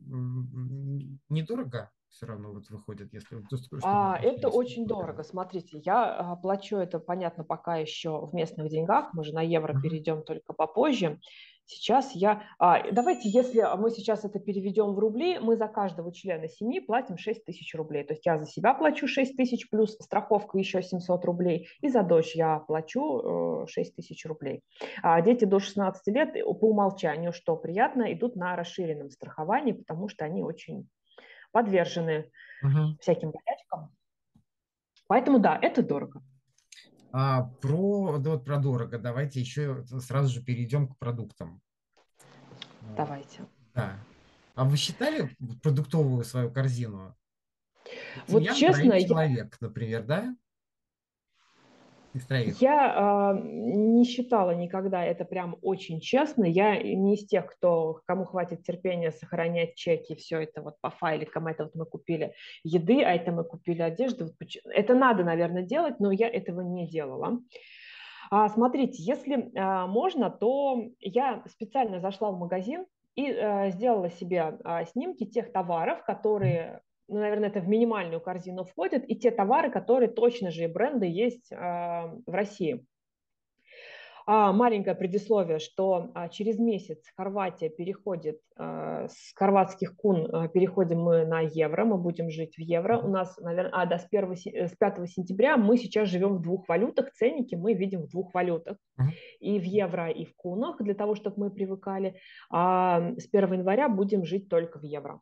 недорого все равно вот выходит, если... А, это очень дорого. Смотрите, я а, плачу это, понятно, пока еще в местных деньгах. Мы же на евро uh-huh. перейдем только попозже. Сейчас я... А, давайте, если мы сейчас это переведем в рубли, мы за каждого члена семьи платим 6 тысяч рублей. То есть я за себя плачу 6 тысяч, плюс страховка еще 700 рублей, и за дочь я плачу 6 э, тысяч рублей. А дети до 16 лет по умолчанию, что приятно, идут на расширенном страховании, потому что они очень подвержены угу. всяким болячкам. Поэтому да, это дорого. А, про, да, вот про дорого. Давайте еще сразу же перейдем к продуктам. Давайте. Да. А вы считали продуктовую свою корзину? Вот Семья честно, человек, я... например, да? Я э, не считала никогда это прям очень честно. Я не из тех, кто, кому хватит терпения сохранять чеки, все это вот по файликам, это вот мы купили еды, а это мы купили одежду. Это надо, наверное, делать, но я этого не делала. А, смотрите, если а, можно, то я специально зашла в магазин и а, сделала себе а, снимки тех товаров, которые ну, наверное, это в минимальную корзину входит, и те товары, которые точно же и бренды есть а, в России. А, маленькое предисловие, что а, через месяц Хорватия переходит, с хорватских кун переходим мы на евро, мы будем жить в евро. У нас, наверное, а, да, с, 1, с 5 сентября мы сейчас живем в двух валютах, ценники мы видим в двух валютах. И в евро, и в кунах, для того, чтобы мы привыкали. А с 1 января будем жить только в евро.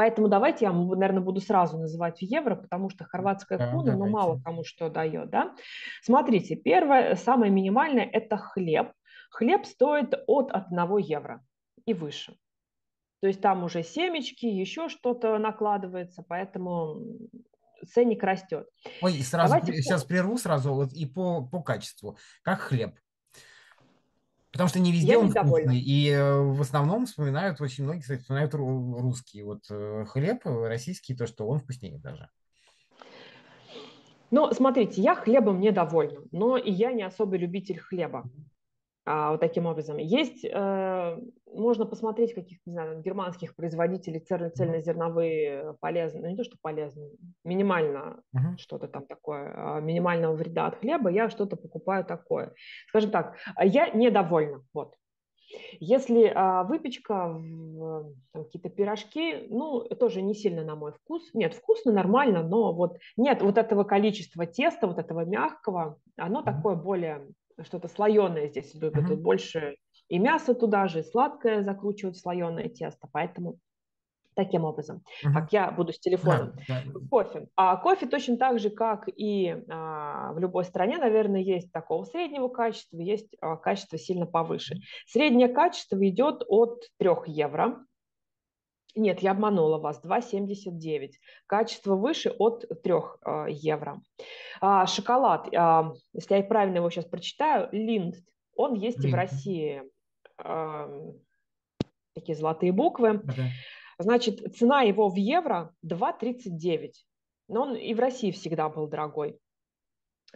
Поэтому давайте я, наверное, буду сразу называть в евро, потому что хорватская да, куна, ну, мало кому что дает, да. Смотрите, первое, самое минимальное – это хлеб. Хлеб стоит от 1 евро и выше. То есть там уже семечки, еще что-то накладывается, поэтому ценник растет. Ой, сразу Давайте сейчас прерву сразу вот и по, по качеству. Как хлеб? Потому что не везде Я он вкусный. И э, в основном вспоминают, очень многие, кстати, вспоминают русский. Вот э, хлеб российский, то, что он вкуснее даже. Ну, смотрите, я хлебом недовольна, но и я не особый любитель хлеба. А, вот таким образом. Есть, э, можно посмотреть каких-то, не знаю, германских производителей цельнозерновые полезные, ну не то, что полезные, минимально uh-huh. что-то там такое, а, минимального вреда от хлеба, я что-то покупаю такое. Скажем так, я недовольна, вот. Если а, выпечка, какие-то пирожки, ну, тоже не сильно на мой вкус. Нет, вкусно, нормально, но вот нет вот этого количества теста, вот этого мягкого, оно такое более что-то слоеное здесь любят. Тут больше и мясо туда же, и сладкое закручивать в слоеное тесто. Поэтому таким образом, uh-huh. как я буду с телефоном. Да, да. Кофе. А кофе точно так же, как и а, в любой стране, наверное, есть такого среднего качества, есть а, качество сильно повыше. Среднее качество идет от 3 евро нет, я обманула вас, 2,79. Качество выше от 3 э, евро. А, шоколад, а, если я правильно его сейчас прочитаю, Линд, он есть Линд. и в России. А, такие золотые буквы. Okay. Значит, цена его в евро 2,39. Но он и в России всегда был дорогой.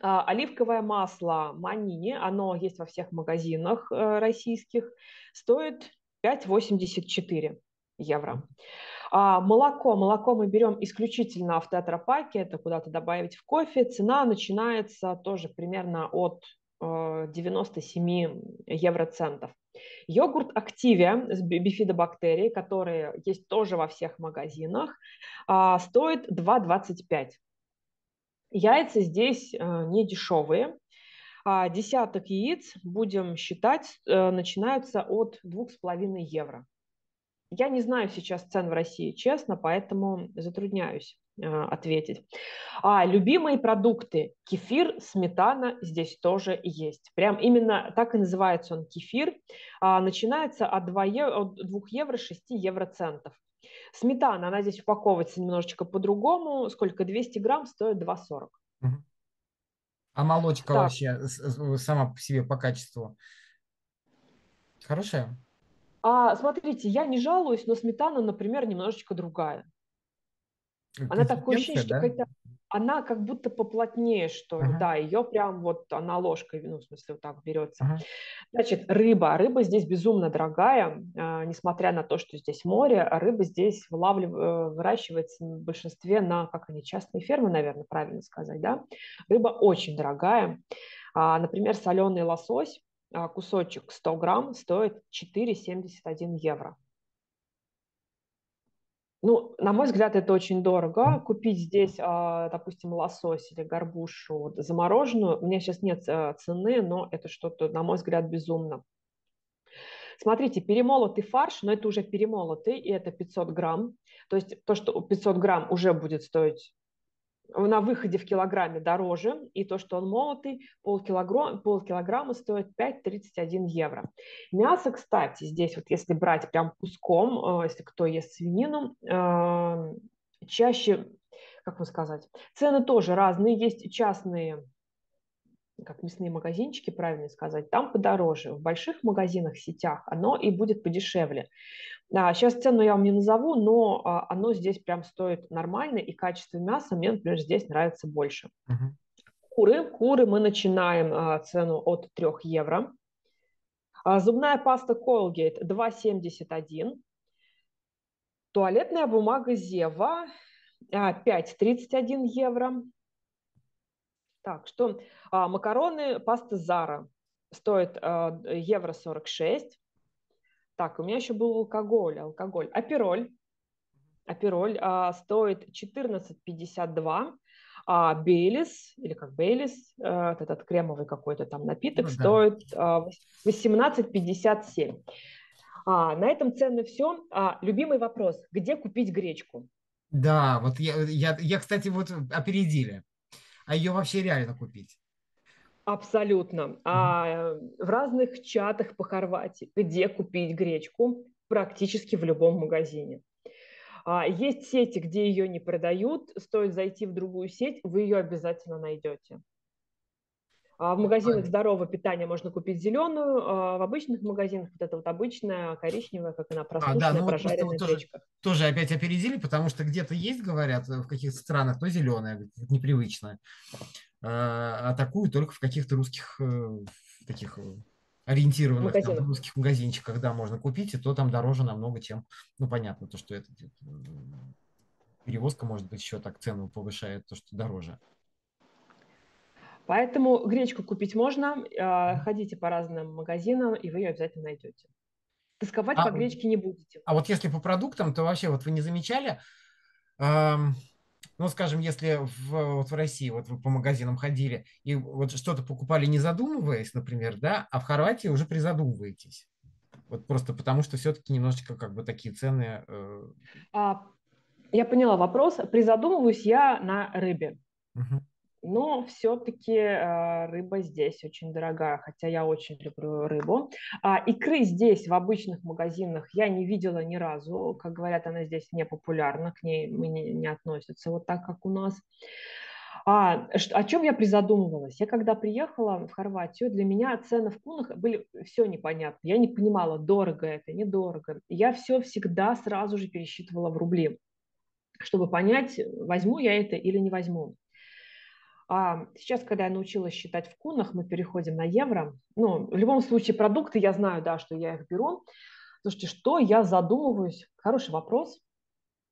А, оливковое масло Манини, оно есть во всех магазинах э, российских, стоит 5,84 евро. А молоко. Молоко мы берем исключительно в тетрапаке, это куда-то добавить в кофе. Цена начинается тоже примерно от 97 э, евроцентов. Йогурт Активия с бифидобактерией, которые есть тоже во всех магазинах, а, стоит 2,25. Яйца здесь э, не дешевые. А десяток яиц, будем считать, э, начинаются от 2,5 евро. Я не знаю сейчас цен в России, честно, поэтому затрудняюсь э, ответить. А, любимые продукты. Кефир, сметана здесь тоже есть. Прям именно так и называется он кефир. А, начинается от 2, евро, от 2 евро 6 евроцентов. Сметана, она здесь упаковывается немножечко по-другому. Сколько? 200 грамм стоит 2,40. А молочка так. вообще сама по себе по качеству хорошая? А смотрите, я не жалуюсь, но сметана, например, немножечко другая. Она такое ощущение, да? что какая-то она как будто поплотнее, что ли, uh-huh. да, ее прям вот она ложкой, ну, в смысле, вот так берется. Uh-huh. Значит, рыба. Рыба здесь безумно дорогая, э, несмотря на то, что здесь море, а рыба здесь вылавлив... Э, выращивается в большинстве на, как они, частные фермы, наверное, правильно сказать, да. Рыба очень дорогая. А, например, соленый лосось, кусочек 100 грамм стоит 4,71 евро. Ну, на мой взгляд, это очень дорого. Купить здесь, а, допустим, лосось или горбушу замороженную, у меня сейчас нет э, цены, но это что-то, на мой взгляд, безумно. Смотрите, перемолотый фарш, но это уже перемолотый, и это 500 грамм. То есть то, что 500 грамм уже будет стоить на выходе в килограмме дороже, и то, что он молотый, полкилограмма, полкилограмма стоит 5,31 евро. Мясо, кстати, здесь вот если брать прям куском, э, если кто ест свинину, э, чаще, как вам сказать, цены тоже разные, есть частные как мясные магазинчики, правильно сказать, там подороже. В больших магазинах, сетях оно и будет подешевле. Сейчас цену я вам не назову, но а, оно здесь прям стоит нормально, и качество мяса мне, например, здесь нравится больше. Uh-huh. Куры. Куры мы начинаем а, цену от 3 евро. А, зубная паста Colgate 2,71. Туалетная бумага Зева 5,31 евро. Так, что макароны паста Зара стоит евро 46. Так, у меня еще был алкоголь. Алкоголь. Апероль. Апероль а, стоит 14,52. А Бейлис, или как Бейлис, а, этот кремовый какой-то там напиток, ну, стоит а, 18,57. А, на этом цены все. А, любимый вопрос. Где купить гречку? Да, вот я, я, я, кстати, вот опередили. А ее вообще реально купить? Абсолютно. А в разных чатах по Хорватии, где купить гречку, практически в любом магазине. А есть сети, где ее не продают, стоит зайти в другую сеть, вы ее обязательно найдете. А в магазинах здорового питания можно купить зеленую, а в обычных магазинах вот это вот обычная коричневая, как она просушенная, а, да, ну прожаренная вот тоже, тоже опять опередили, потому что где-то есть, говорят, в каких-то странах, то зеленая, непривычно. А, а такую только в каких-то русских э, таких э, ориентированных там, русских магазинчиках, да, можно купить, и то там дороже намного, чем, ну, понятно, то, что это перевозка, может быть, еще так цену повышает, то, что дороже. Поэтому гречку купить можно, а, ходите по разным магазинам, и вы ее обязательно найдете. Тосковать а, по гречке не будете. А вот если по продуктам, то вообще вот вы не замечали, эм, ну, скажем, если в, вот в России вот вы по магазинам ходили и вот что-то покупали, не задумываясь, например, да, а в Хорватии уже призадумываетесь. Вот просто потому, что все-таки немножечко как бы такие цены. Э... А, я поняла вопрос. Призадумываюсь я на рыбе. Угу но все-таки э, рыба здесь очень дорогая, хотя я очень люблю рыбу. А икры здесь, в обычных магазинах, я не видела ни разу. Как говорят, она здесь не популярна, к ней мы не, относятся вот так, как у нас. А, о чем я призадумывалась? Я когда приехала в Хорватию, для меня цены в кунах были все непонятно. Я не понимала, дорого это, недорого. Я все всегда сразу же пересчитывала в рубли, чтобы понять, возьму я это или не возьму. А сейчас, когда я научилась считать в кунах, мы переходим на евро. Ну, в любом случае, продукты я знаю, да, что я их беру. Слушайте, что я задумываюсь? Хороший вопрос.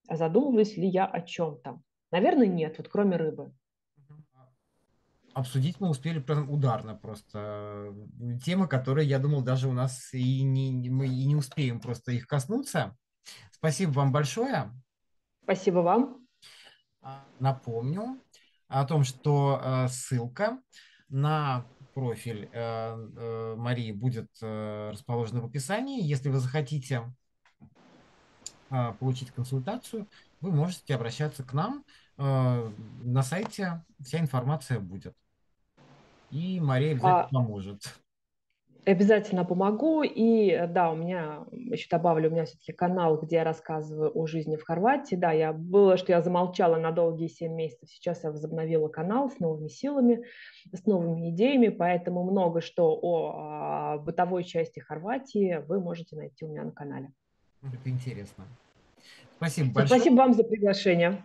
А задумываюсь ли я о чем-то? Наверное, нет, вот кроме рыбы. Обсудить мы успели прям ударно просто. Темы, которые, я думал, даже у нас и не, мы и не успеем просто их коснуться. Спасибо вам большое. Спасибо вам. А, напомню, о том, что э, ссылка на профиль э, э, Марии будет расположена в описании. Если вы захотите получить консультацию, вы можете обращаться к нам. На сайте вся информация будет. И Мария обязательно а... поможет. Обязательно помогу. И да, у меня, еще добавлю, у меня все-таки канал, где я рассказываю о жизни в Хорватии. Да, я было, что я замолчала на долгие 7 месяцев. Сейчас я возобновила канал с новыми силами, с новыми идеями. Поэтому много что о, о бытовой части Хорватии вы можете найти у меня на канале. Это интересно. Спасибо большое. Спасибо вам за приглашение.